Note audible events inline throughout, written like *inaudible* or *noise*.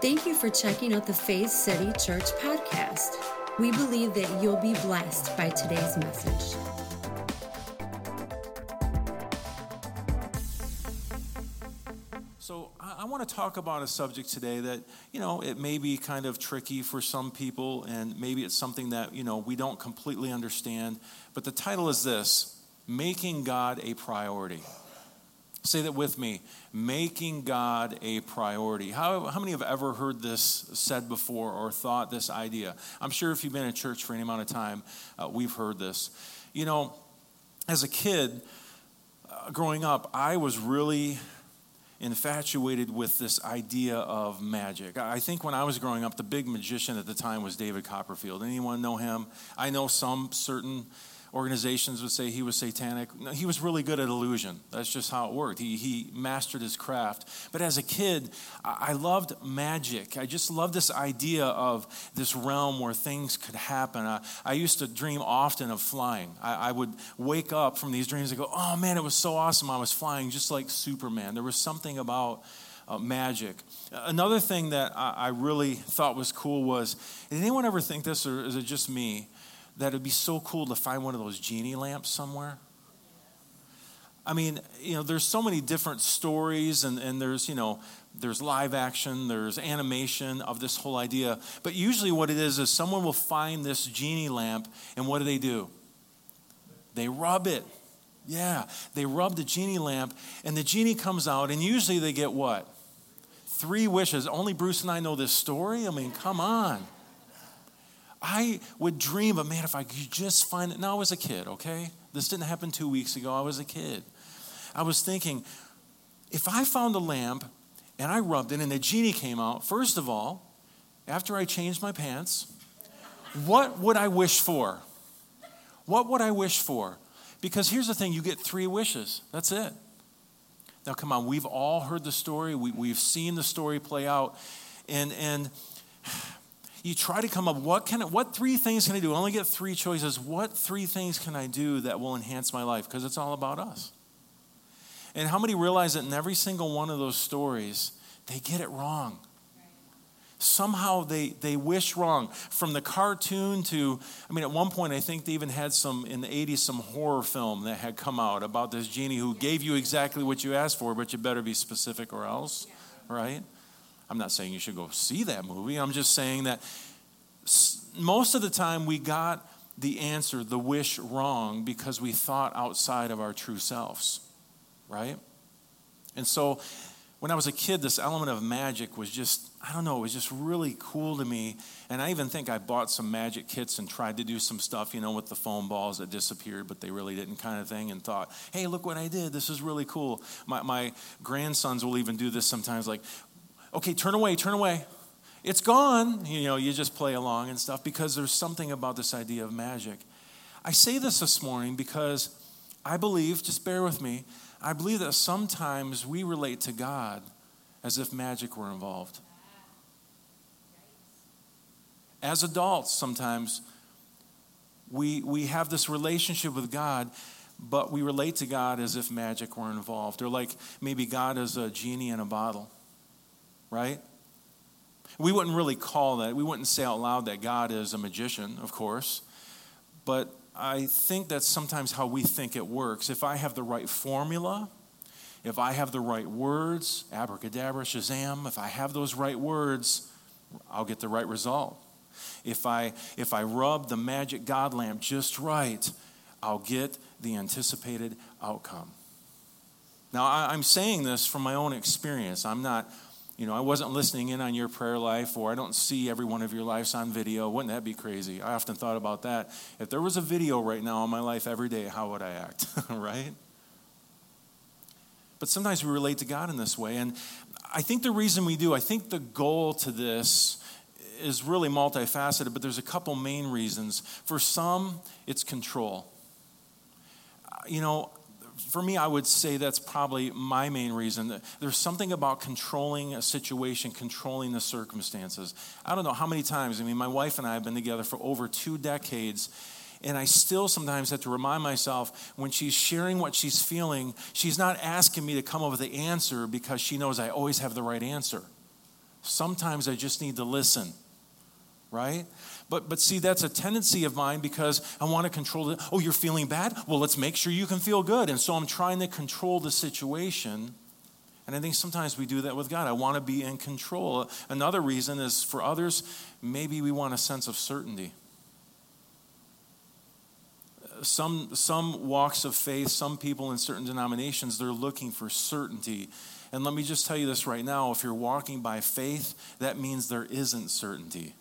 Thank you for checking out the Faith City Church podcast. We believe that you'll be blessed by today's message. So, I, want to talk about a subject today that, you know, it may be kind of tricky for some people, and maybe it's something that, you know, we don't completely understand. But the title is this Making God a Priority. Say that with me making God a priority. How, how many have ever heard this said before or thought this idea? I'm sure if you've been in church for any amount of time, uh, we've heard this. You know, as a kid, uh, growing up, I was really infatuated with this idea of magic. I think when I was growing up, the big magician at the time was David Copperfield. Anyone know him? I know some certain organizations would say he was satanic. No, he was really good at illusion. That's just how it worked. He, he mastered his craft. But as a kid, I loved magic. I just loved this idea of this realm where things could happen. I, I used to dream often of flying. I, I would wake up from these dreams and go, oh man, it was so awesome. I was flying just like Superman. There was something about uh, magic. Another thing that I, I really thought was cool was did anyone ever think this, or is it just me? That it'd be so cool to find one of those genie lamps somewhere. I mean, you know, there's so many different stories, and, and there's, you know, there's live action, there's animation of this whole idea. But usually, what it is is someone will find this genie lamp, and what do they do? They rub it. Yeah, they rub the genie lamp, and the genie comes out, and usually they get what? Three wishes. Only Bruce and I know this story. I mean, come on. I would dream of, man, if I could just find it. Now, I was a kid, okay? This didn't happen two weeks ago. I was a kid. I was thinking, if I found a lamp and I rubbed it and the genie came out, first of all, after I changed my pants, what would I wish for? What would I wish for? Because here's the thing you get three wishes. That's it. Now, come on, we've all heard the story, we, we've seen the story play out. And, and you try to come up what can what three things can I do? I only get three choices. What three things can I do that will enhance my life? Because it's all about us. And how many realize that in every single one of those stories, they get it wrong? Somehow they, they wish wrong. From the cartoon to, I mean, at one point, I think they even had some, in the 80s, some horror film that had come out about this genie who gave you exactly what you asked for, but you better be specific or else, right? I'm not saying you should go see that movie. I'm just saying that most of the time we got the answer, the wish, wrong because we thought outside of our true selves, right? And so when I was a kid, this element of magic was just, I don't know, it was just really cool to me. And I even think I bought some magic kits and tried to do some stuff, you know, with the foam balls that disappeared, but they really didn't, kind of thing, and thought, hey, look what I did. This is really cool. My, my grandsons will even do this sometimes, like, okay, turn away, turn away. It's gone. You know, you just play along and stuff because there's something about this idea of magic. I say this this morning because I believe, just bear with me, I believe that sometimes we relate to God as if magic were involved. As adults, sometimes we, we have this relationship with God, but we relate to God as if magic were involved. Or like maybe God is a genie in a bottle right? We wouldn't really call that, we wouldn't say out loud that God is a magician, of course, but I think that's sometimes how we think it works. If I have the right formula, if I have the right words, abracadabra, shazam, if I have those right words, I'll get the right result. If I if I rub the magic God lamp just right, I'll get the anticipated outcome. Now, I, am saying this from my own experience. I'm not you know, I wasn't listening in on your prayer life, or I don't see every one of your lives on video. Wouldn't that be crazy? I often thought about that. If there was a video right now in my life every day, how would I act, *laughs* right? But sometimes we relate to God in this way. And I think the reason we do, I think the goal to this is really multifaceted, but there's a couple main reasons. For some, it's control. You know, for me, I would say that's probably my main reason. There's something about controlling a situation, controlling the circumstances. I don't know how many times, I mean, my wife and I have been together for over two decades, and I still sometimes have to remind myself when she's sharing what she's feeling, she's not asking me to come up with the answer because she knows I always have the right answer, Sometimes I just need to listen, right? But, but see, that's a tendency of mine because I want to control it. Oh, you're feeling bad? Well, let's make sure you can feel good. And so I'm trying to control the situation. And I think sometimes we do that with God. I want to be in control. Another reason is for others, maybe we want a sense of certainty. Some, some walks of faith, some people in certain denominations, they're looking for certainty. And let me just tell you this right now if you're walking by faith, that means there isn't certainty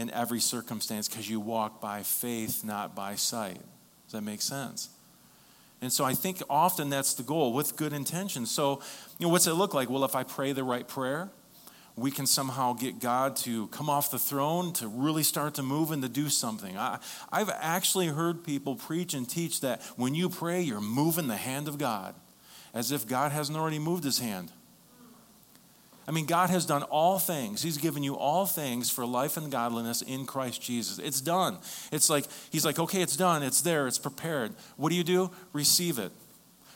in every circumstance because you walk by faith, not by sight. Does that make sense? And so I think often that's the goal with good intentions. So, you know, what's it look like? Well, if I pray the right prayer, we can somehow get God to come off the throne, to really start to move and to do something. I, have actually heard people preach and teach that when you pray, you're moving the hand of God, as if God hasn't already moved his hand. I mean, God has done all things. He's given you all things for life and godliness in Christ Jesus. It's done. It's like, He's like, okay, it's done. It's there. It's prepared. What do you do? Receive it.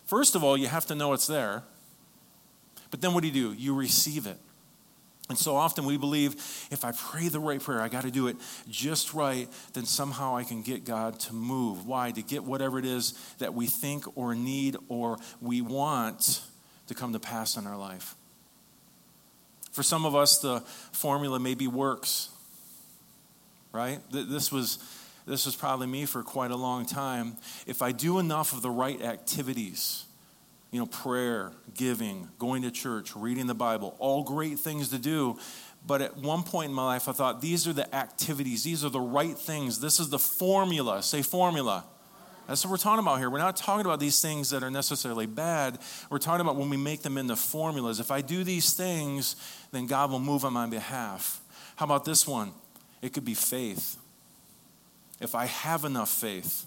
First of all, you have to know it's there. But then what do you do? You receive it. And so often we believe if I pray the right prayer, I got to do it just right, then somehow I can get God to move. Why? To get whatever it is that we think or need or we want to come to pass in our life. For some of us, the formula maybe works, right? This was, this was probably me for quite a long time. If I do enough of the right activities, you know, prayer, giving, going to church, reading the Bible, all great things to do. But at one point in my life, I thought these are the activities, these are the right things. This is the formula. Say formula. That's what we're talking about here. We're not talking about these things that are necessarily bad. We're talking about when we make them into formulas. If I do these things, then God will move on my behalf. How about this one? It could be faith. If I have enough faith,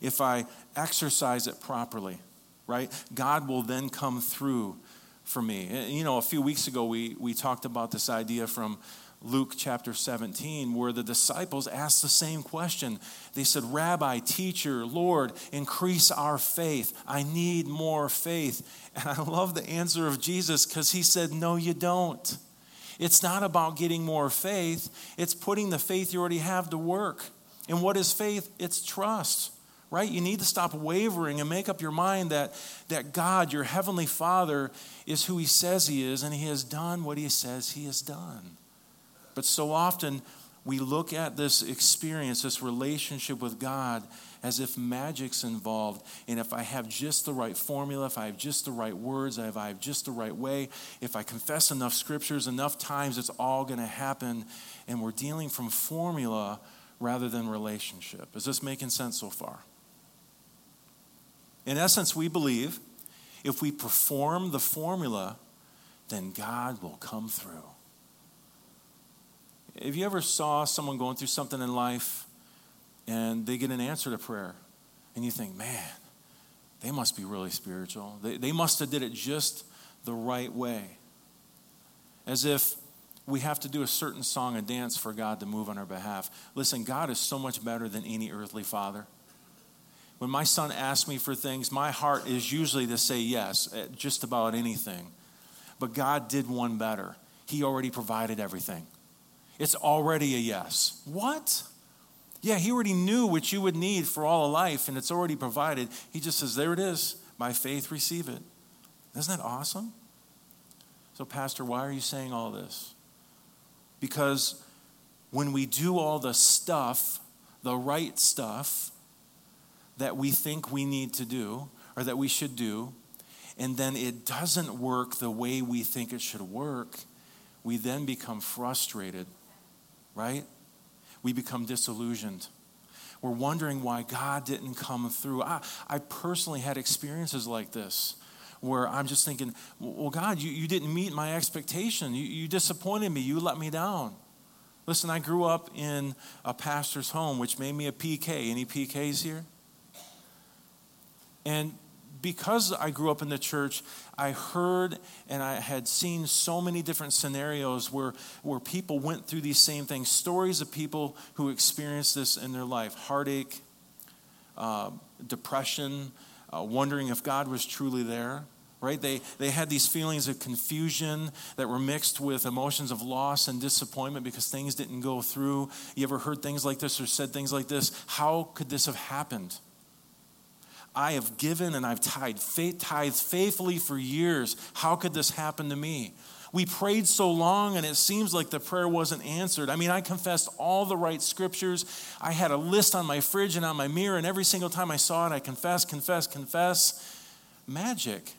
if I exercise it properly, right, God will then come through for me. You know, a few weeks ago, we, we talked about this idea from Luke chapter 17, where the disciples asked the same question. They said, Rabbi, teacher, Lord, increase our faith. I need more faith. And I love the answer of Jesus because he said, No, you don't. It's not about getting more faith, it's putting the faith you already have to work. And what is faith? It's trust right? You need to stop wavering and make up your mind that, that God, your heavenly Father, is who He says He is, and He has done what He says He has done. But so often we look at this experience, this relationship with God, as if magic's involved. And if I have just the right formula, if I have just the right words, if I have just the right way, if I confess enough scriptures enough times, it's all going to happen. And we're dealing from formula rather than relationship. Is this making sense so far? In essence, we believe if we perform the formula, then God will come through. Have you ever saw someone going through something in life and they get an answer to prayer and you think, man, they must be really spiritual. They, they must have did it just the right way. As if we have to do a certain song and dance for God to move on our behalf. Listen, God is so much better than any earthly father. When my son asks me for things, my heart is usually to say yes at just about anything. But God did one better. He already provided everything. It's already a yes. What? Yeah, he already knew what you would need for all of life, and it's already provided. He just says, There it is. By faith, receive it. Isn't that awesome? So, Pastor, why are you saying all this? Because when we do all the stuff, the right stuff that we think we need to do or that we should do, and then it doesn't work the way we think it should work, we then become frustrated right? We become disillusioned. We're wondering why God didn't come through. I, I personally had experiences like this where I'm just thinking, well, God, you, you didn't meet my expectation. You, you disappointed me. You let me down. Listen, I grew up in a pastor's home, which made me a PK. Any PKs here? And because I grew up in the church, I heard and I had seen so many different scenarios where, where people went through these same things, stories of people who experienced this in their life heartache, uh, depression, uh, wondering if God was truly there. right? They, they had these feelings of confusion that were mixed with emotions of loss and disappointment because things didn't go through. You ever heard things like this or said things like this? How could this have happened? I have given and I've tithed, faith, faithfully for years. How could this happen to me? We prayed so long and it seems like the prayer wasn't answered. I mean, I confessed all the right scriptures. I had a list on my fridge and on my mirror, and every single time I saw it, I confess, confess, confess. Magic.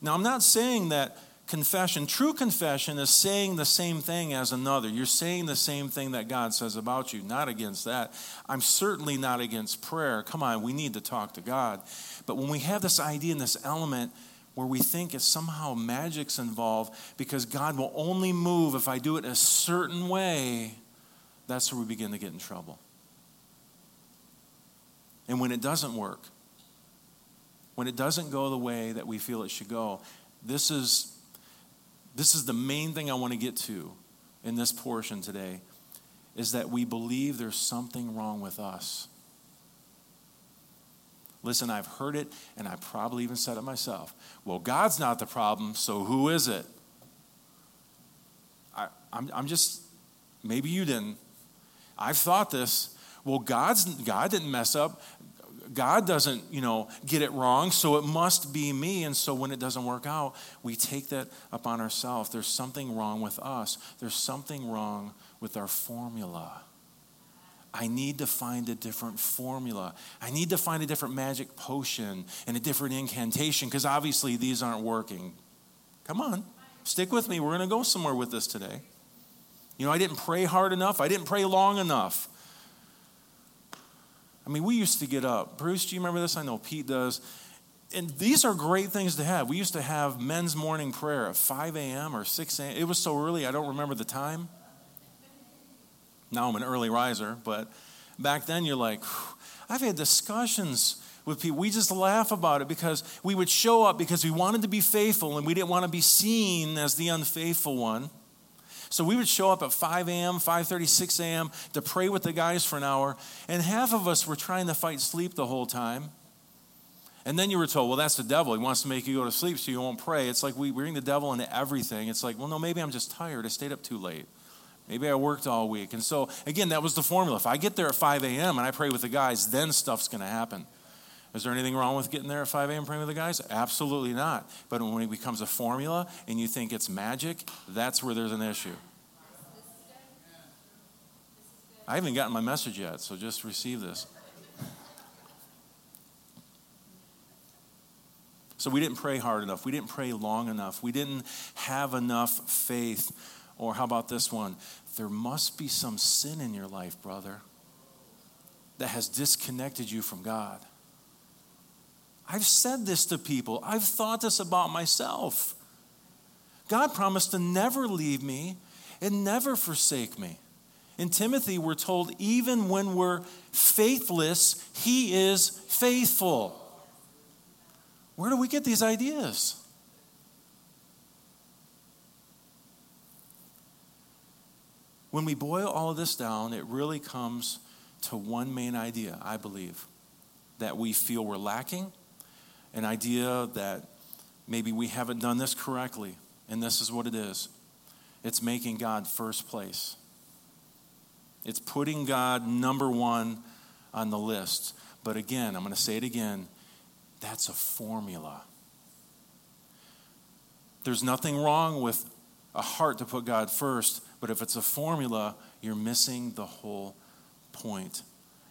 Now, I'm not saying that confession, true confession, is saying the same thing as another. You're saying the same thing that God says about you, not against that. I'm certainly not against prayer. Come on, we need to talk to God. But when we have this idea and this element, where we think it's somehow magic's involved because God will only move if I do it a certain way, that's where we begin to get in trouble. And when it doesn't work, when it doesn't go the way that we feel it should go, this is, this is the main thing I want to get to in this portion today is that we believe there's something wrong with us. Listen, I've heard it and I probably even said it myself. Well, God's not the problem, so who is it? I, I'm, I'm just, maybe you didn't. I've thought this. Well, God's, God didn't mess up. God doesn't, you know, get it wrong, so it must be me. And so when it doesn't work out, we take that upon ourselves. There's something wrong with us. There's something wrong with our formula. I need to find a different formula. I need to find a different magic potion and a different incantation because obviously these aren't working. Come on, stick with me. We're going to go somewhere with this today. You know, I didn't pray hard enough, I didn't pray long enough. I mean, we used to get up. Bruce, do you remember this? I know Pete does. And these are great things to have. We used to have men's morning prayer at 5 a.m. or 6 a.m. It was so early, I don't remember the time. Now I'm an early riser, but back then you're like, I've had discussions with people. We just laugh about it because we would show up because we wanted to be faithful and we didn't want to be seen as the unfaithful one. So we would show up at 5 a.m., 5:30, 6 a.m. to pray with the guys for an hour, and half of us were trying to fight sleep the whole time. And then you were told, well, that's the devil. He wants to make you go to sleep so you won't pray. It's like we bring the devil into everything. It's like, well, no, maybe I'm just tired. I stayed up too late. Maybe I worked all week. And so, again, that was the formula. If I get there at 5 a.m. and I pray with the guys, then stuff's going to happen. Is there anything wrong with getting there at 5 a.m. praying with the guys? Absolutely not. But when it becomes a formula and you think it's magic, that's where there's an issue. I haven't gotten my message yet, so just receive this. So we didn't pray hard enough. We didn't pray long enough. We didn't have enough faith. Or how about this one? There must be some sin in your life, brother, that has disconnected you from God. I've said this to people, I've thought this about myself. God promised to never leave me and never forsake me. In Timothy, we're told even when we're faithless, he is faithful. Where do we get these ideas? When we boil all of this down, it really comes to one main idea, I believe, that we feel we're lacking, an idea that maybe we haven't done this correctly, and this is what it is it's making God first place. It's putting God number one on the list. But again, I'm going to say it again that's a formula. There's nothing wrong with a heart to put God first, but if it's a formula, you're missing the whole point.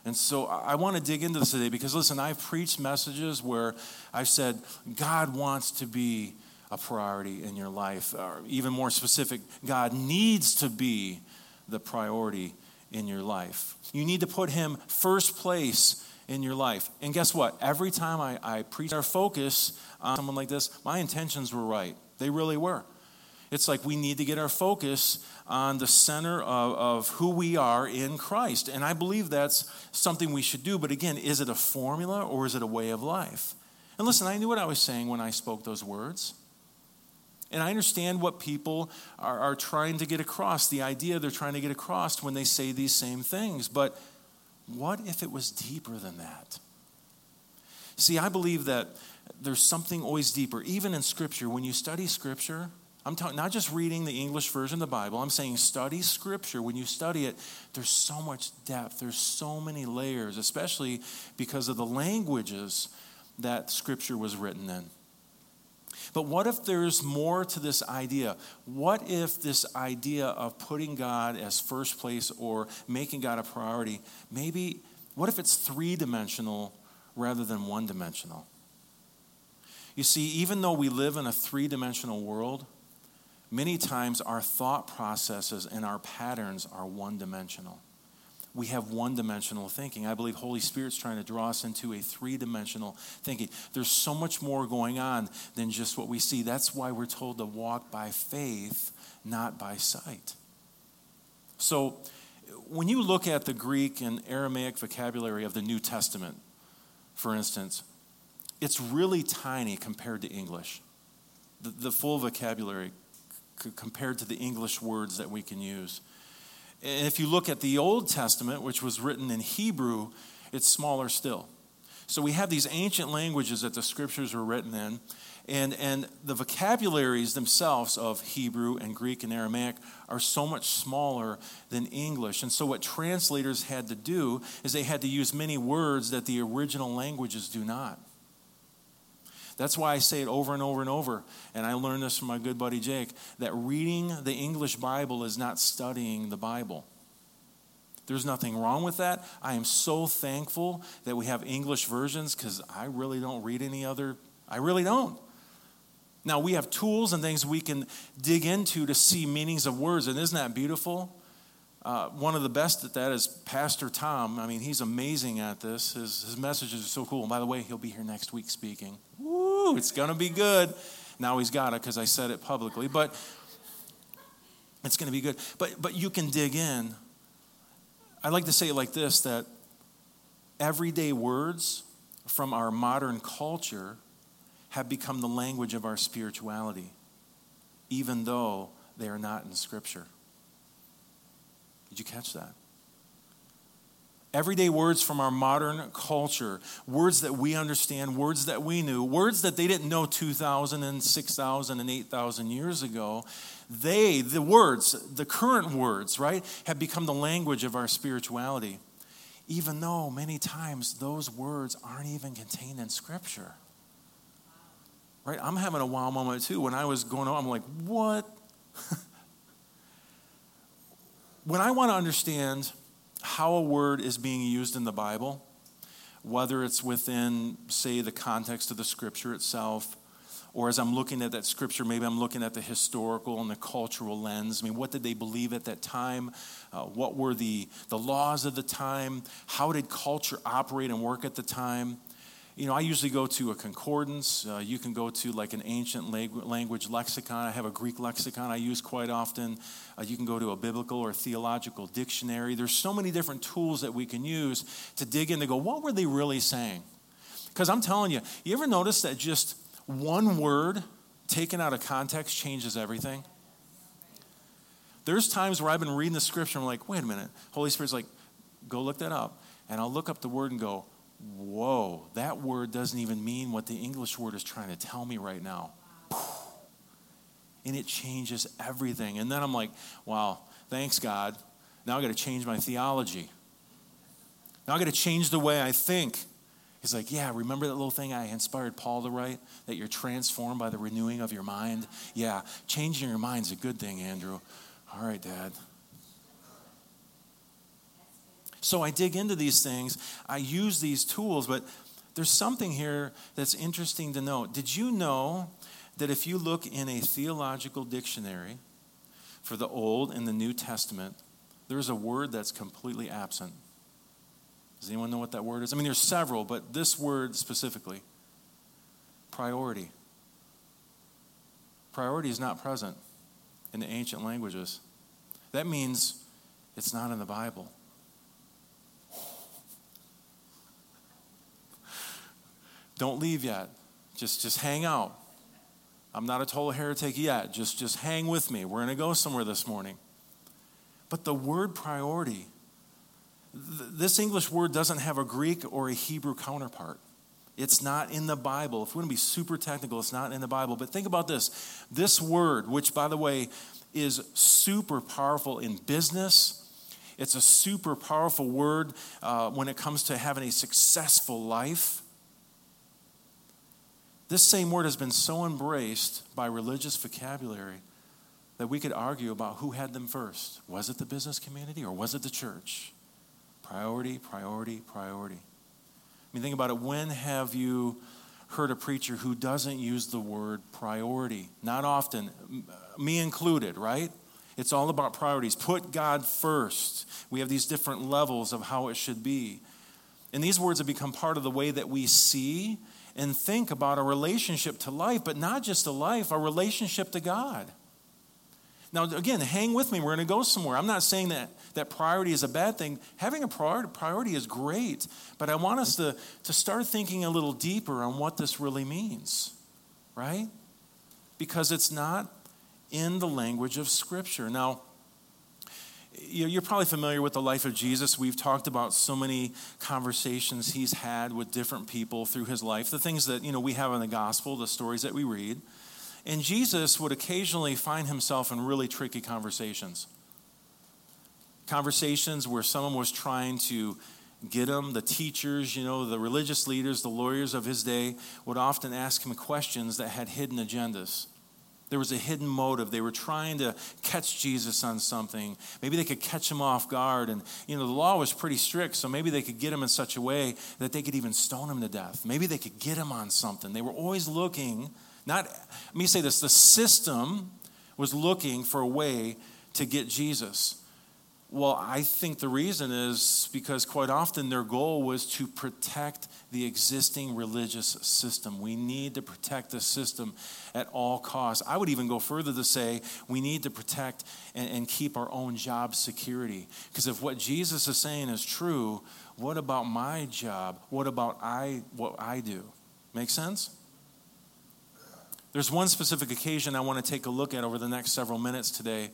And so I want to dig into this today because, listen, I've preached messages where I've said God wants to be a priority in your life. Or even more specific, God needs to be the priority in your life. You need to put Him first place in your life. And guess what? Every time I, I preach our focus on someone like this, my intentions were right. They really were. It's like we need to get our focus on the center of, of who we are in Christ. And I believe that's something we should do. But again, is it a formula or is it a way of life? And listen, I knew what I was saying when I spoke those words. And I understand what people are, are trying to get across, the idea they're trying to get across when they say these same things. But what if it was deeper than that? See, I believe that there's something always deeper, even in Scripture. When you study Scripture, I'm talking not just reading the English version of the Bible, I'm saying study Scripture. When you study it, there's so much depth, there's so many layers, especially because of the languages that Scripture was written in. But what if there's more to this idea? What if this idea of putting God as first place or making God a priority, maybe, what if it's three dimensional rather than one dimensional? You see, even though we live in a three dimensional world, many times our thought processes and our patterns are one dimensional we have one dimensional thinking. I believe Holy Spirit's trying to draw us into a three dimensional thinking. There's so much more going on than just what we see. That's why we're told to walk by faith, not by sight. So, when you look at the Greek and Aramaic vocabulary of the New Testament, for instance, it's really tiny compared to English. The, the full vocabulary compared to the English words that we can use. And if you look at the Old Testament, which was written in Hebrew, it's smaller still. So we have these ancient languages that the scriptures were written in, and, and the vocabularies themselves of Hebrew and Greek and Aramaic are so much smaller than English. And so what translators had to do is they had to use many words that the original languages do not. That's why I say it over and over and over. And I learned this from my good buddy Jake that reading the English Bible is not studying the Bible. There's nothing wrong with that. I am so thankful that we have English versions because I really don't read any other. I really don't. Now, we have tools and things we can dig into to see meanings of words, and isn't that beautiful? Uh, one of the best at that is Pastor Tom. I mean, he's amazing at this. His, his messages are so cool. And by the way, he'll be here next week speaking. Woo, it's going to be good. Now he's got it because I said it publicly, but it's going to be good. But, but you can dig in. I like to say it like this that everyday words from our modern culture have become the language of our spirituality, even though they are not in Scripture. Did you catch that? Everyday words from our modern culture, words that we understand, words that we knew, words that they didn't know 2,000 and 6,000 and 8,000 years ago. They, the words, the current words, right, have become the language of our spirituality, even though many times those words aren't even contained in Scripture. Right? I'm having a wow moment too. When I was going on, I'm like, what? *laughs* when I want to understand how a word is being used in the Bible, whether it's within, say, the context of the scripture itself, or as I'm looking at that scripture, maybe I'm looking at the historical and the cultural lens. I mean, what did they believe at that time? Uh, what were the, the laws of the time? How did culture operate and work at the time? You know, I usually go to a concordance. Uh, you can go to like an ancient language lexicon. I have a Greek lexicon I use quite often. Uh, you can go to a biblical or theological dictionary. There's so many different tools that we can use to dig in to go, what were they really saying? Because I'm telling you, you ever notice that just one word taken out of context changes everything? There's times where I've been reading the scripture and I'm like, wait a minute. Holy Spirit's like, go look that up. And I'll look up the word and go, whoa, that word doesn't even mean what the English word is trying to tell me right now. And it changes everything. And then I'm like, wow, thanks, God. Now I got to change my theology. Now I got to change the way I think. He's like, yeah, remember that little thing I inspired Paul to write? That you're transformed by the renewing of your mind? Yeah, changing your mind's a good thing, Andrew. All right, Dad. So I dig into these things, I use these tools, but there's something here that's interesting to note. Did you know that if you look in a theological dictionary for the Old and the New Testament, there's a word that's completely absent? Does anyone know what that word is? I mean, there's several, but this word specifically priority. Priority is not present in the ancient languages. That means it's not in the Bible. Don't leave yet. Just, just hang out. I'm not a total heretic yet. Just, just hang with me. We're going to go somewhere this morning. But the word priority, th- this English word doesn't have a Greek or a Hebrew counterpart. It's not in the Bible. If we're going to be super technical, it's not in the Bible. But think about this this word, which, by the way, is super powerful in business, it's a super powerful word uh, when it comes to having a successful life. This same word has been so embraced by religious vocabulary that we could argue about who had them first. Was it the business community or was it the church? Priority, priority, priority. I mean, think about it. When have you heard a preacher who doesn't use the word priority? Not often, me included, right? It's all about priorities. Put God first. We have these different levels of how it should be. And these words have become part of the way that we see and think about our relationship to life, but not just to life, our relationship to God. Now, again, hang with me. We're going to go somewhere. I'm not saying that, that priority is a bad thing. Having a priority, priority is great, but I want us to, to start thinking a little deeper on what this really means, right? Because it's not in the language of Scripture. Now, you're probably familiar with the life of Jesus. We've talked about so many conversations he's had with different people through his life, the things that you know we have in the gospel, the stories that we read. And Jesus would occasionally find himself in really tricky conversations. Conversations where someone was trying to get him, the teachers, you know, the religious leaders, the lawyers of his day would often ask him questions that had hidden agendas. There was a hidden motive. They were trying to catch Jesus on something. Maybe they could catch him off guard. And, you know, the law was pretty strict, so maybe they could get him in such a way that they could even stone him to death. Maybe they could get him on something. They were always looking not, let me say this the system was looking for a way to get Jesus. Well, I think the reason is because quite often their goal was to protect the existing religious system. We need to protect the system at all costs. I would even go further to say we need to protect and, and keep our own job security. Because if what Jesus is saying is true, what about my job? What about I what I do? Make sense? There's one specific occasion I want to take a look at over the next several minutes today.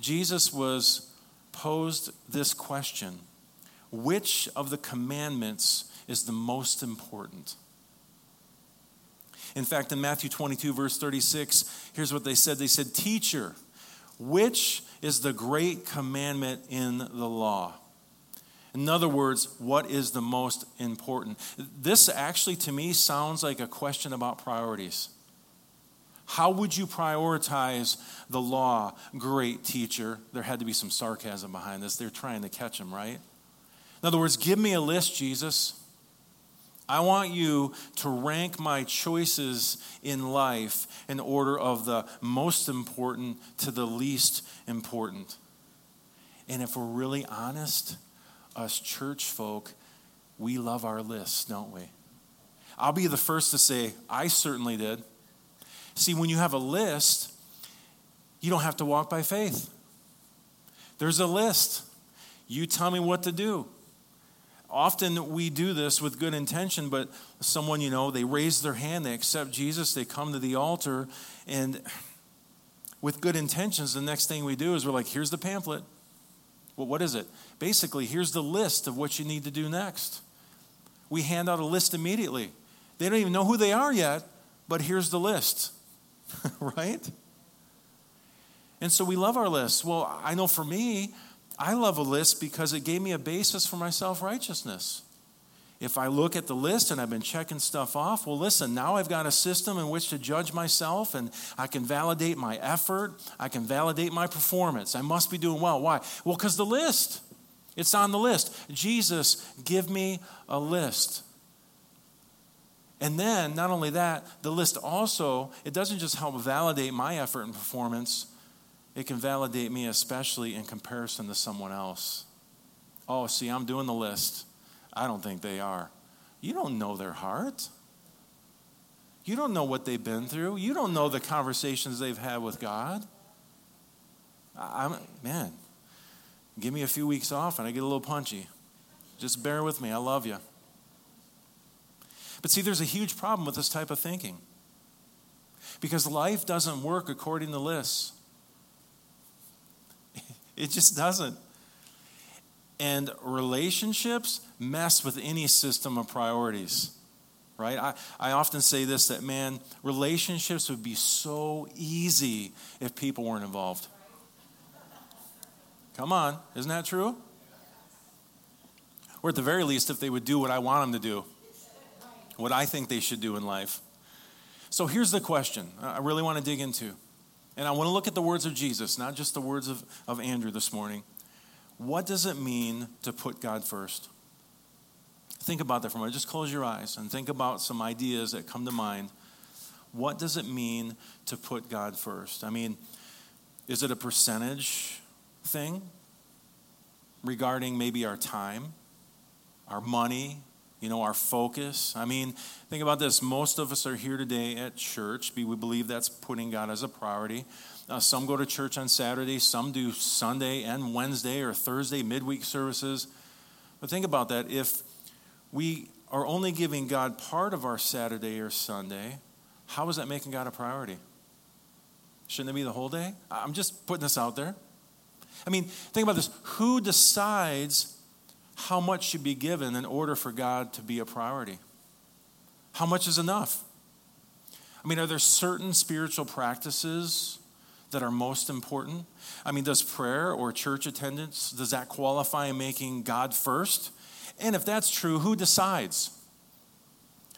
Jesus was posed this question Which of the commandments is the most important? In fact, in Matthew 22, verse 36, here's what they said They said, Teacher, which is the great commandment in the law? In other words, what is the most important? This actually, to me, sounds like a question about priorities. How would you prioritize the law? Great teacher. There had to be some sarcasm behind this. They're trying to catch him, right? In other words, give me a list, Jesus. I want you to rank my choices in life in order of the most important to the least important. And if we're really honest, us church folk, we love our lists, don't we? I'll be the first to say, I certainly did. See, when you have a list, you don't have to walk by faith. There's a list. You tell me what to do. Often we do this with good intention, but someone, you know, they raise their hand, they accept Jesus, they come to the altar, and with good intentions, the next thing we do is we're like, here's the pamphlet. Well, what is it? Basically, here's the list of what you need to do next. We hand out a list immediately. They don't even know who they are yet, but here's the list. *laughs* right? And so we love our lists. Well, I know for me, I love a list because it gave me a basis for my self righteousness. If I look at the list and I've been checking stuff off, well, listen, now I've got a system in which to judge myself and I can validate my effort. I can validate my performance. I must be doing well. Why? Well, because the list, it's on the list. Jesus, give me a list. And then, not only that, the list also, it doesn't just help validate my effort and performance, it can validate me especially in comparison to someone else. Oh, see, I'm doing the list. I don't think they are. You don't know their heart. You don't know what they've been through. You don't know the conversations they've had with God. I'm, man, give me a few weeks off and I get a little punchy. Just bear with me. I love you. But see, there's a huge problem with this type of thinking because life doesn't work according to lists. It just doesn't. And relationships mess with any system of priorities, right? I, I often say this that, man, relationships would be so easy if people weren't involved. Come on, isn't that true? Or at the very least, if they would do what I want them to do, what I think they should do in life. So here's the question I really want to dig into. And I want to look at the words of Jesus, not just the words of, of Andrew this morning. What does it mean to put God first? Think about that for a moment. Just close your eyes and think about some ideas that come to mind. What does it mean to put God first? I mean, is it a percentage thing regarding maybe our time, our money, you know, our focus? I mean, think about this. Most of us are here today at church. We believe that's putting God as a priority. Uh, some go to church on Saturday, some do Sunday and Wednesday or Thursday midweek services. But think about that. If we are only giving God part of our Saturday or Sunday, how is that making God a priority? Shouldn't it be the whole day? I'm just putting this out there. I mean, think about this. Who decides how much should be given in order for God to be a priority? How much is enough? I mean, are there certain spiritual practices that are most important? I mean, does prayer or church attendance, does that qualify in making God first? And if that's true, who decides?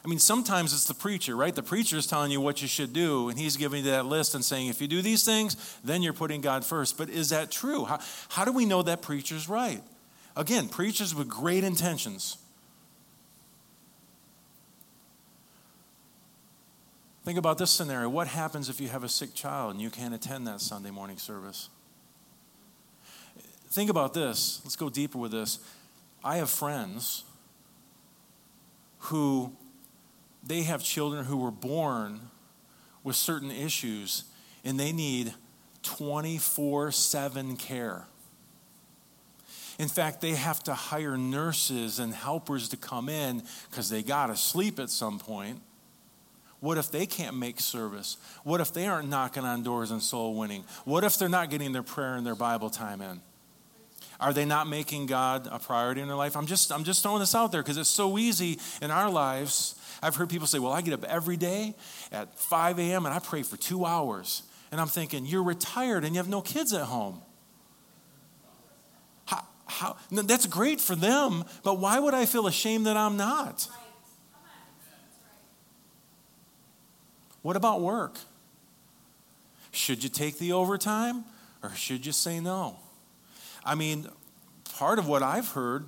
I mean, sometimes it's the preacher, right? The preacher is telling you what you should do, and he's giving you that list and saying, if you do these things, then you're putting God first. But is that true? How, how do we know that preacher's right? Again, preachers with great intentions. Think about this scenario. What happens if you have a sick child and you can't attend that Sunday morning service? Think about this. Let's go deeper with this. I have friends who they have children who were born with certain issues and they need 24 7 care. In fact, they have to hire nurses and helpers to come in because they got to sleep at some point. What if they can't make service? What if they aren't knocking on doors and soul winning? What if they're not getting their prayer and their Bible time in? Are they not making God a priority in their life? I'm just, I'm just throwing this out there because it's so easy in our lives. I've heard people say, Well, I get up every day at 5 a.m. and I pray for two hours. And I'm thinking, You're retired and you have no kids at home. How, that's great for them, but why would I feel ashamed that I'm not? What about work? Should you take the overtime or should you say no? I mean, part of what I've heard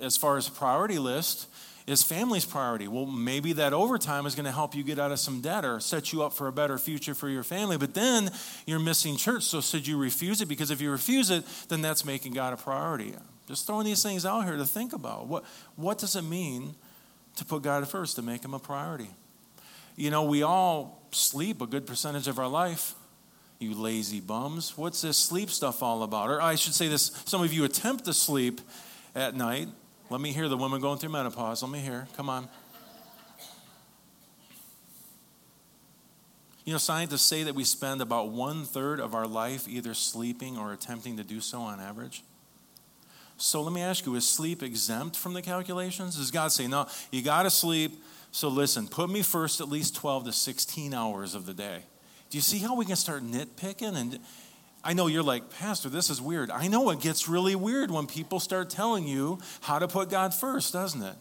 as far as priority list is family's priority. Well, maybe that overtime is going to help you get out of some debt or set you up for a better future for your family. But then you're missing church. So, should you refuse it? Because if you refuse it, then that's making God a priority. Just throwing these things out here to think about. What, what does it mean to put God first, to make Him a priority? You know, we all sleep a good percentage of our life you lazy bums. What's this sleep stuff all about? Or I should say this some of you attempt to sleep at night. Let me hear the woman going through menopause. Let me hear. Come on. You know, scientists say that we spend about one third of our life either sleeping or attempting to do so on average. So let me ask you is sleep exempt from the calculations? Does God say, no, you got to sleep? So listen, put me first at least 12 to 16 hours of the day. Do you see how we can start nitpicking? And I know you're like, Pastor, this is weird. I know it gets really weird when people start telling you how to put God first, doesn't it?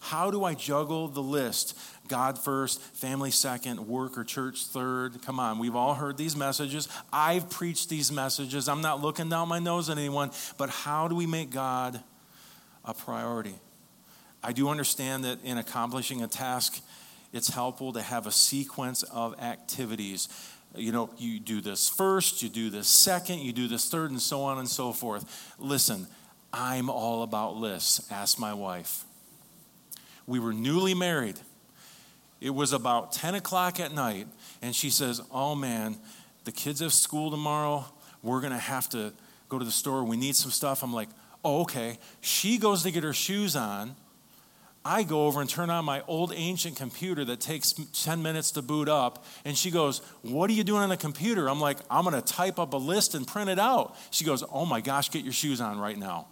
How do I juggle the list? God first, family second, work or church third. Come on, we've all heard these messages. I've preached these messages. I'm not looking down my nose at anyone, but how do we make God a priority? I do understand that in accomplishing a task, it's helpful to have a sequence of activities. You know, you do this first, you do this second, you do this third, and so on and so forth. Listen, I'm all about lists. Ask my wife. We were newly married. It was about 10 o'clock at night, and she says, Oh man, the kids have school tomorrow. We're going to have to go to the store. We need some stuff. I'm like, Oh, okay. She goes to get her shoes on. I go over and turn on my old ancient computer that takes 10 minutes to boot up. And she goes, What are you doing on the computer? I'm like, I'm going to type up a list and print it out. She goes, Oh my gosh, get your shoes on right now.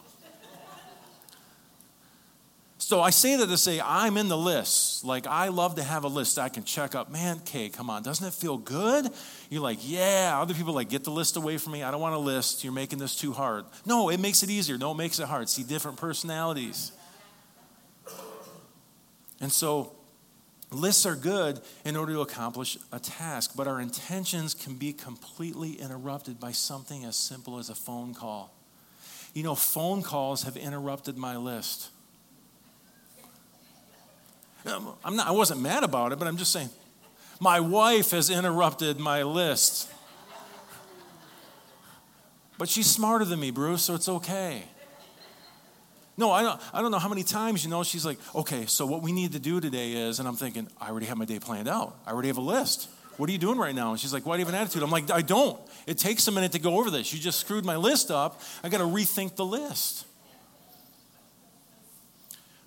So I say that to say I'm in the list. Like I love to have a list I can check up. Man, Kay, come on, doesn't it feel good? You're like, yeah. Other people like, get the list away from me. I don't want a list. You're making this too hard. No, it makes it easier. No, it makes it hard. See different personalities. And so lists are good in order to accomplish a task, but our intentions can be completely interrupted by something as simple as a phone call. You know, phone calls have interrupted my list. Um, I'm not, I wasn't mad about it, but I'm just saying, my wife has interrupted my list. But she's smarter than me, Bruce, so it's okay. No, I don't, I don't know how many times, you know, she's like, okay, so what we need to do today is, and I'm thinking, I already have my day planned out. I already have a list. What are you doing right now? And she's like, why do you have an attitude? I'm like, I don't. It takes a minute to go over this. You just screwed my list up. I got to rethink the list.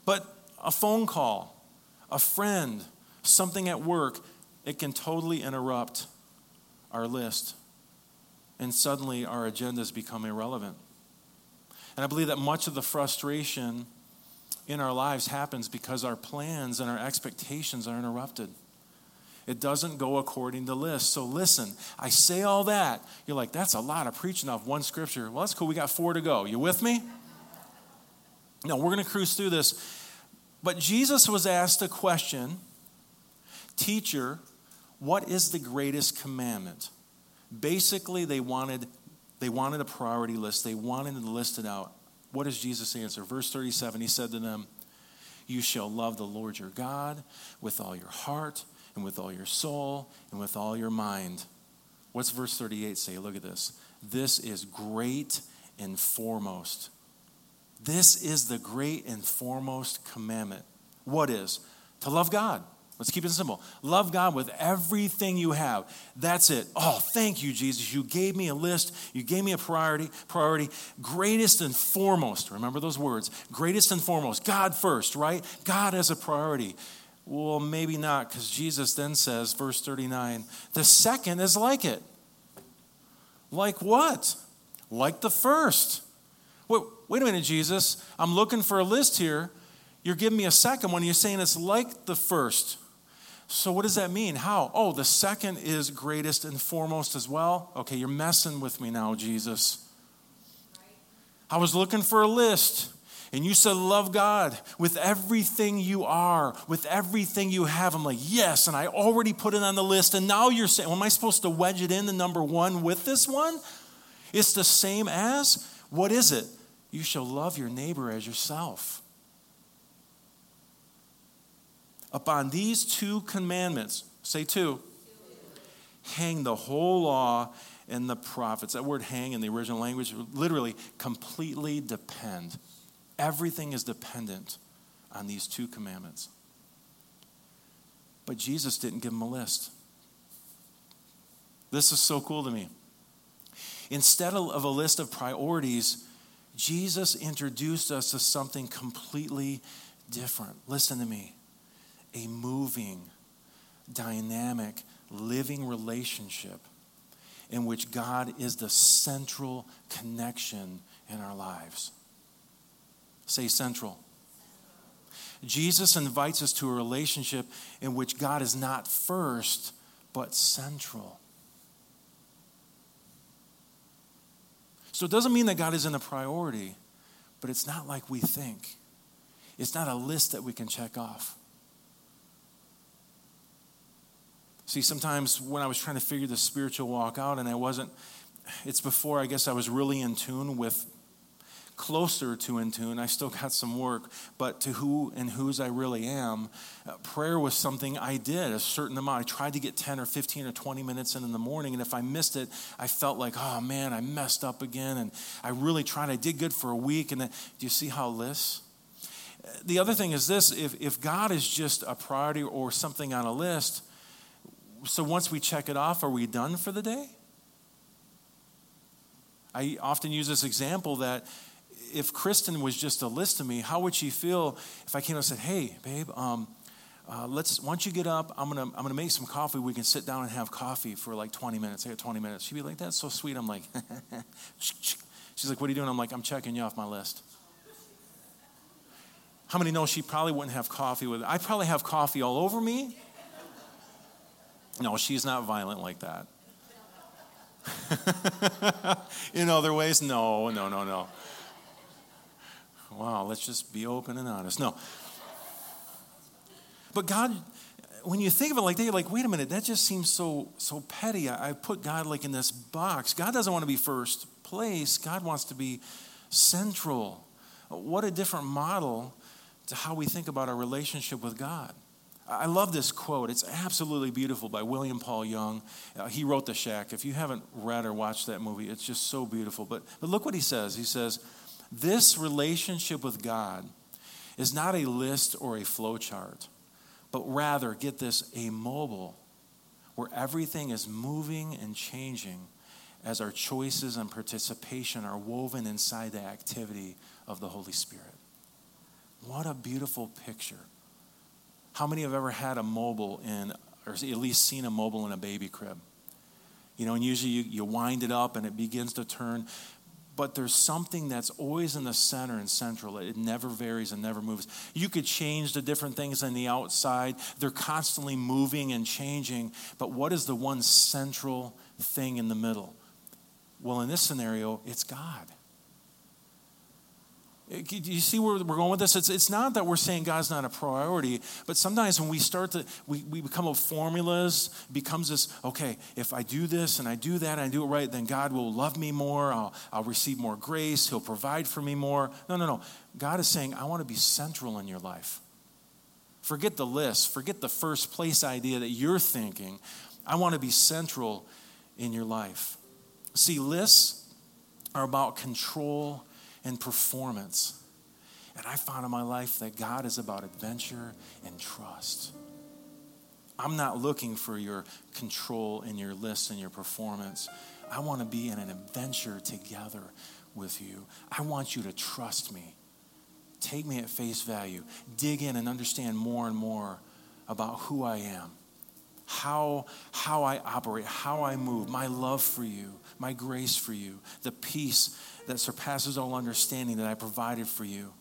But a phone call, a friend, something at work, it can totally interrupt our list. And suddenly our agendas become irrelevant. And I believe that much of the frustration in our lives happens because our plans and our expectations are interrupted. It doesn't go according to list. So listen, I say all that. You're like, that's a lot of preaching off one scripture. Well, that's cool. We got four to go. You with me? No, we're going to cruise through this. But Jesus was asked a question Teacher, what is the greatest commandment? Basically, they wanted, they wanted a priority list. They wanted to list it out. What does Jesus answer? Verse 37 He said to them, You shall love the Lord your God with all your heart, and with all your soul, and with all your mind. What's verse 38 say? Look at this. This is great and foremost. This is the great and foremost commandment. What is? To love God. Let's keep it simple. Love God with everything you have. That's it. Oh, thank you, Jesus. You gave me a list. You gave me a priority. Priority. Greatest and foremost. Remember those words. Greatest and foremost. God first, right? God as a priority. Well, maybe not, because Jesus then says, verse 39, the second is like it. Like what? Like the first. Wait, wait a minute, Jesus. I'm looking for a list here. You're giving me a second one. You're saying it's like the first. So, what does that mean? How? Oh, the second is greatest and foremost as well? Okay, you're messing with me now, Jesus. I was looking for a list. And you said, Love God with everything you are, with everything you have. I'm like, Yes. And I already put it on the list. And now you're saying, well, Am I supposed to wedge it in the number one with this one? It's the same as, what is it? You shall love your neighbor as yourself. Upon these two commandments, say two, hang the whole law and the prophets. That word hang in the original language literally completely depend. Everything is dependent on these two commandments. But Jesus didn't give them a list. This is so cool to me. Instead of a list of priorities, Jesus introduced us to something completely different. Listen to me a moving, dynamic, living relationship in which God is the central connection in our lives. Say central. Jesus invites us to a relationship in which God is not first, but central. So it doesn't mean that God isn't a priority, but it's not like we think. It's not a list that we can check off. See, sometimes when I was trying to figure the spiritual walk out and I wasn't, it's before I guess I was really in tune with closer to in tune. I still got some work, but to who and whose I really am, uh, prayer was something I did a certain amount. I tried to get 10 or 15 or 20 minutes in in the morning, and if I missed it, I felt like, oh man, I messed up again. And I really tried. I did good for a week, and then, do you see how this? The other thing is this if, if God is just a priority or something on a list, so once we check it off, are we done for the day? I often use this example that if Kristen was just a list to me, how would she feel if I came and said, "Hey, babe, um, uh, let's once you get up, I'm gonna I'm gonna make some coffee. We can sit down and have coffee for like 20 minutes. I got 20 minutes." She'd be like, "That's so sweet." I'm like, *laughs* she's like, "What are you doing?" I'm like, "I'm checking you off my list." How many know she probably wouldn't have coffee with I probably have coffee all over me. No, she's not violent like that. *laughs* In other ways, no, no, no, no. Wow, let's just be open and honest. No. But God, when you think of it like that, you're like, wait a minute, that just seems so so petty. I, I put God like in this box. God doesn't want to be first place. God wants to be central. What a different model to how we think about our relationship with God. I love this quote. It's absolutely beautiful by William Paul Young. Uh, he wrote The Shack. If you haven't read or watched that movie, it's just so beautiful. But, but look what he says. He says, This relationship with God is not a list or a flowchart, but rather, get this, a mobile where everything is moving and changing as our choices and participation are woven inside the activity of the Holy Spirit. What a beautiful picture. How many have ever had a mobile in, or at least seen a mobile in a baby crib? You know, and usually you, you wind it up and it begins to turn. But there's something that's always in the center and central. It never varies and never moves. You could change the different things on the outside, they're constantly moving and changing. But what is the one central thing in the middle? Well, in this scenario, it's God. You see where we're going with this? It's, it's not that we're saying God's not a priority, but sometimes when we start to, we, we become of formulas, becomes this, okay, if I do this and I do that and I do it right, then God will love me more, I'll, I'll receive more grace, He'll provide for me more. No, no, no. God is saying, I want to be central in your life. Forget the list, forget the first place idea that you're thinking. I want to be central in your life. See, lists are about control and performance. And I found in my life that God is about adventure and trust. I'm not looking for your control in your list and your performance. I want to be in an adventure together with you. I want you to trust me. Take me at face value. Dig in and understand more and more about who I am, how, how I operate, how I move, my love for you, my grace for you, the peace that surpasses all understanding that I provided for you.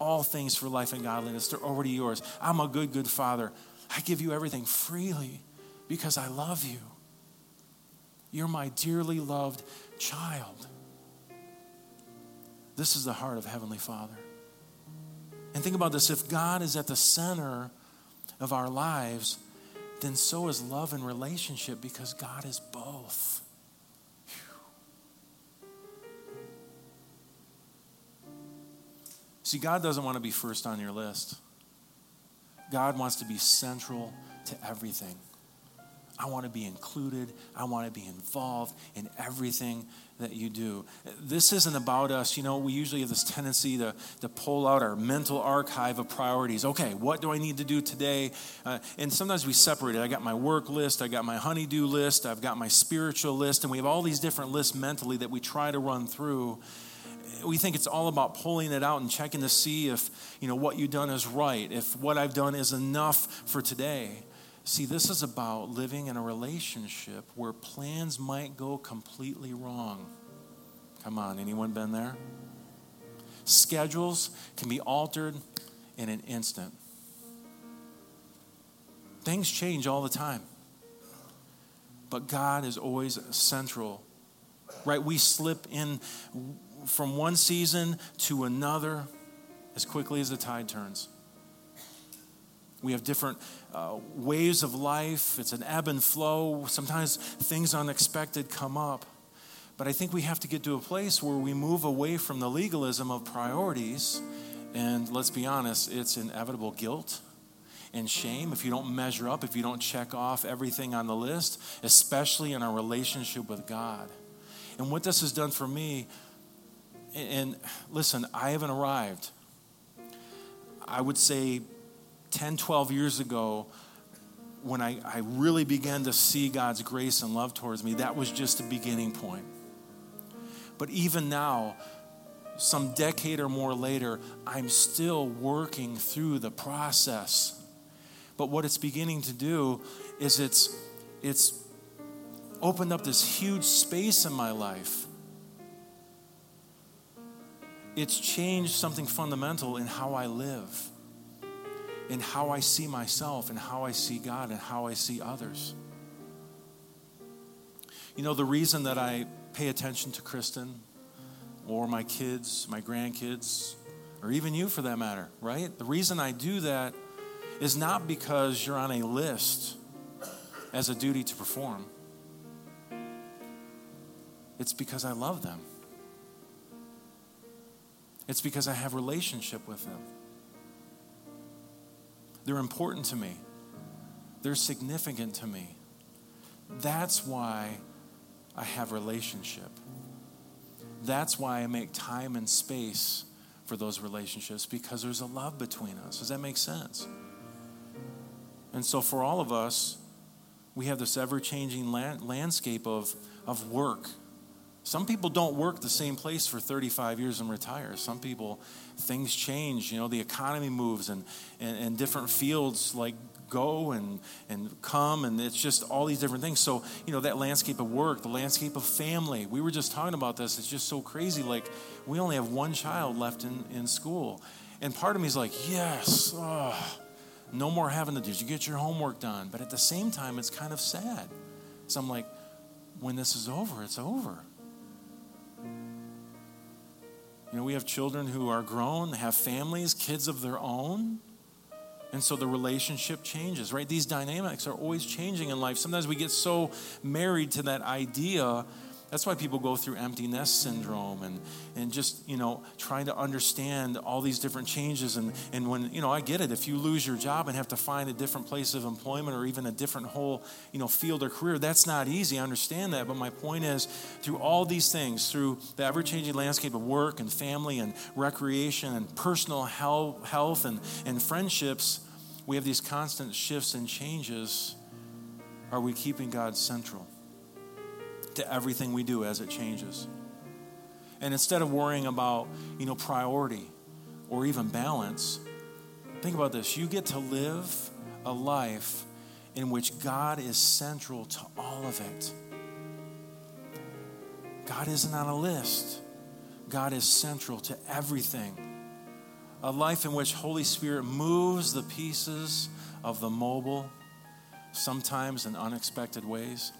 All things for life and godliness, they're already yours. I'm a good, good father. I give you everything freely because I love you. You're my dearly loved child. This is the heart of Heavenly Father. And think about this if God is at the center of our lives, then so is love and relationship because God is both. See, God doesn't want to be first on your list. God wants to be central to everything. I want to be included. I want to be involved in everything that you do. This isn't about us. You know, we usually have this tendency to, to pull out our mental archive of priorities. Okay, what do I need to do today? Uh, and sometimes we separate it. I got my work list, I got my honeydew list, I've got my spiritual list, and we have all these different lists mentally that we try to run through we think it's all about pulling it out and checking to see if you know what you've done is right if what i've done is enough for today see this is about living in a relationship where plans might go completely wrong. Come on anyone been there? Schedules can be altered in an instant. Things change all the time. But god is always central right? We slip in from one season to another as quickly as the tide turns. We have different uh, waves of life. It's an ebb and flow. Sometimes things unexpected come up. But I think we have to get to a place where we move away from the legalism of priorities. And let's be honest, it's inevitable guilt and shame if you don't measure up, if you don't check off everything on the list, especially in our relationship with God. And what this has done for me and listen, I haven't arrived. I would say 10, 12 years ago, when I, I really began to see God's grace and love towards me, that was just a beginning point. But even now, some decade or more later, I'm still working through the process. But what it's beginning to do is it's, it's opened up this huge space in my life it's changed something fundamental in how I live, in how I see myself, and how I see God, and how I see others. You know, the reason that I pay attention to Kristen or my kids, my grandkids, or even you for that matter, right? The reason I do that is not because you're on a list as a duty to perform. It's because I love them. It's because I have relationship with them. They're important to me. They're significant to me. That's why I have relationship. That's why I make time and space for those relationships because there's a love between us. Does that make sense? And so, for all of us, we have this ever changing landscape of, of work. Some people don't work the same place for 35 years and retire. Some people, things change. You know, the economy moves and, and, and different fields like go and, and come, and it's just all these different things. So, you know, that landscape of work, the landscape of family, we were just talking about this. It's just so crazy. Like, we only have one child left in, in school. And part of me is like, yes, oh, no more having to, did you get your homework done? But at the same time, it's kind of sad. So I'm like, when this is over, it's over. You know, we have children who are grown, have families, kids of their own. And so the relationship changes, right? These dynamics are always changing in life. Sometimes we get so married to that idea that's why people go through empty nest syndrome and, and just, you know, trying to understand all these different changes. And, and when, you know, I get it. If you lose your job and have to find a different place of employment or even a different whole, you know, field or career, that's not easy. I understand that. But my point is, through all these things, through the ever changing landscape of work and family and recreation and personal health, health and, and friendships, we have these constant shifts and changes. Are we keeping God central? To everything we do as it changes. And instead of worrying about, you know, priority or even balance, think about this. You get to live a life in which God is central to all of it. God isn't on a list. God is central to everything. A life in which Holy Spirit moves the pieces of the mobile, sometimes in unexpected ways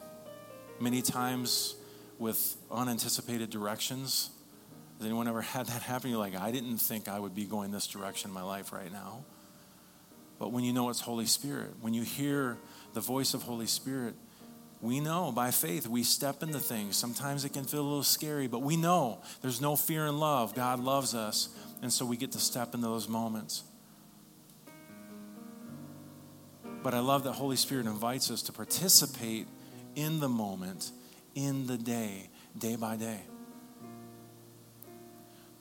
many times with unanticipated directions. Has anyone ever had that happen? You're like, I didn't think I would be going this direction in my life right now. But when you know it's Holy Spirit, when you hear the voice of Holy Spirit, we know by faith we step into things. Sometimes it can feel a little scary, but we know there's no fear in love. God loves us, and so we get to step into those moments. But I love that Holy Spirit invites us to participate in the moment, in the day, day by day.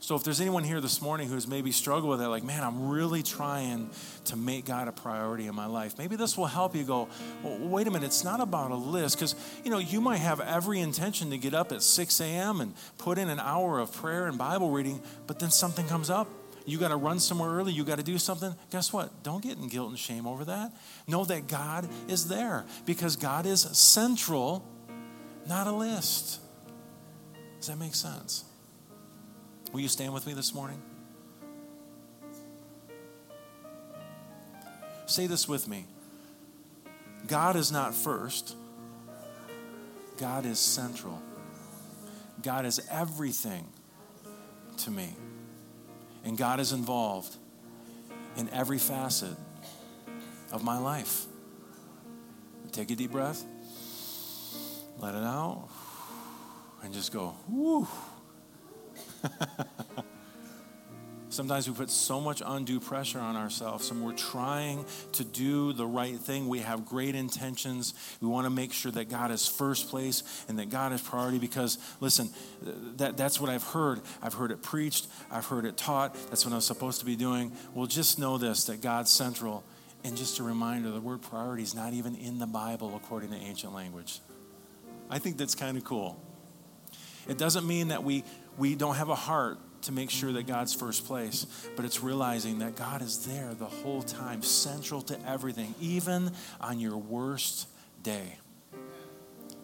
So, if there's anyone here this morning who's maybe struggled with that, like, man, I'm really trying to make God a priority in my life, maybe this will help you go, well, wait a minute, it's not about a list. Because, you know, you might have every intention to get up at 6 a.m. and put in an hour of prayer and Bible reading, but then something comes up you got to run somewhere early, you got to do something. Guess what? Don't get in guilt and shame over that. Know that God is there because God is central, not a list. Does that make sense? Will you stand with me this morning? Say this with me God is not first, God is central. God is everything to me. And God is involved in every facet of my life. Take a deep breath, let it out, and just go. *laughs* Sometimes we put so much undue pressure on ourselves and we're trying to do the right thing. We have great intentions. We want to make sure that God is first place and that God is priority because, listen, that, that's what I've heard. I've heard it preached, I've heard it taught. That's what I'm supposed to be doing. Well, just know this that God's central. And just a reminder the word priority is not even in the Bible according to ancient language. I think that's kind of cool. It doesn't mean that we, we don't have a heart to make sure that God's first place, but it's realizing that God is there the whole time, central to everything, even on your worst day.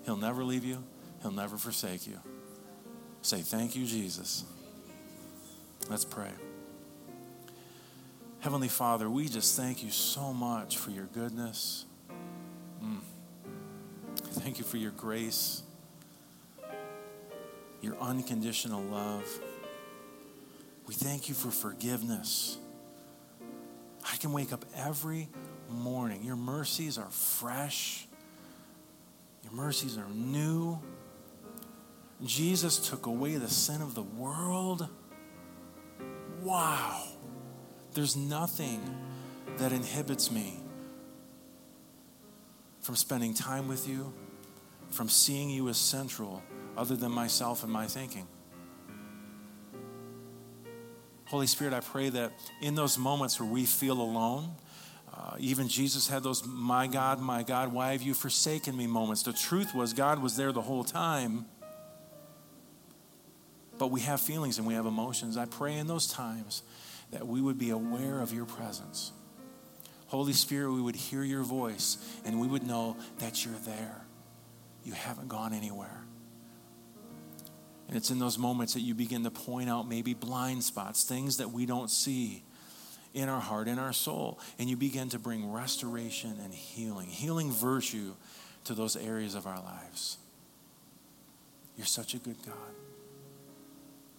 He'll never leave you, He'll never forsake you. Say, Thank you, Jesus. Let's pray. Heavenly Father, we just thank you so much for your goodness. Mm. Thank you for your grace, your unconditional love. We thank you for forgiveness. I can wake up every morning. Your mercies are fresh, your mercies are new. Jesus took away the sin of the world. Wow. There's nothing that inhibits me from spending time with you, from seeing you as central, other than myself and my thinking. Holy Spirit, I pray that in those moments where we feel alone, uh, even Jesus had those, my God, my God, why have you forsaken me moments. The truth was, God was there the whole time, but we have feelings and we have emotions. I pray in those times that we would be aware of your presence. Holy Spirit, we would hear your voice and we would know that you're there. You haven't gone anywhere. And it's in those moments that you begin to point out maybe blind spots, things that we don't see in our heart, in our soul. And you begin to bring restoration and healing, healing virtue to those areas of our lives. You're such a good God.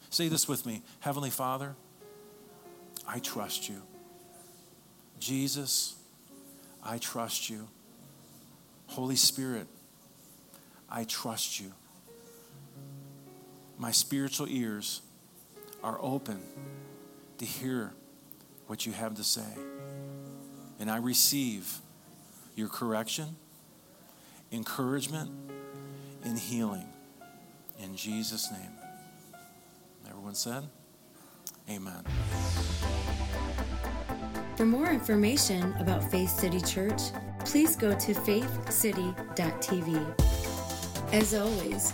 Say this with me Heavenly Father, I trust you. Jesus, I trust you. Holy Spirit, I trust you. My spiritual ears are open to hear what you have to say. And I receive your correction, encouragement, and healing. In Jesus' name. Everyone said, Amen. For more information about Faith City Church, please go to faithcity.tv. As always,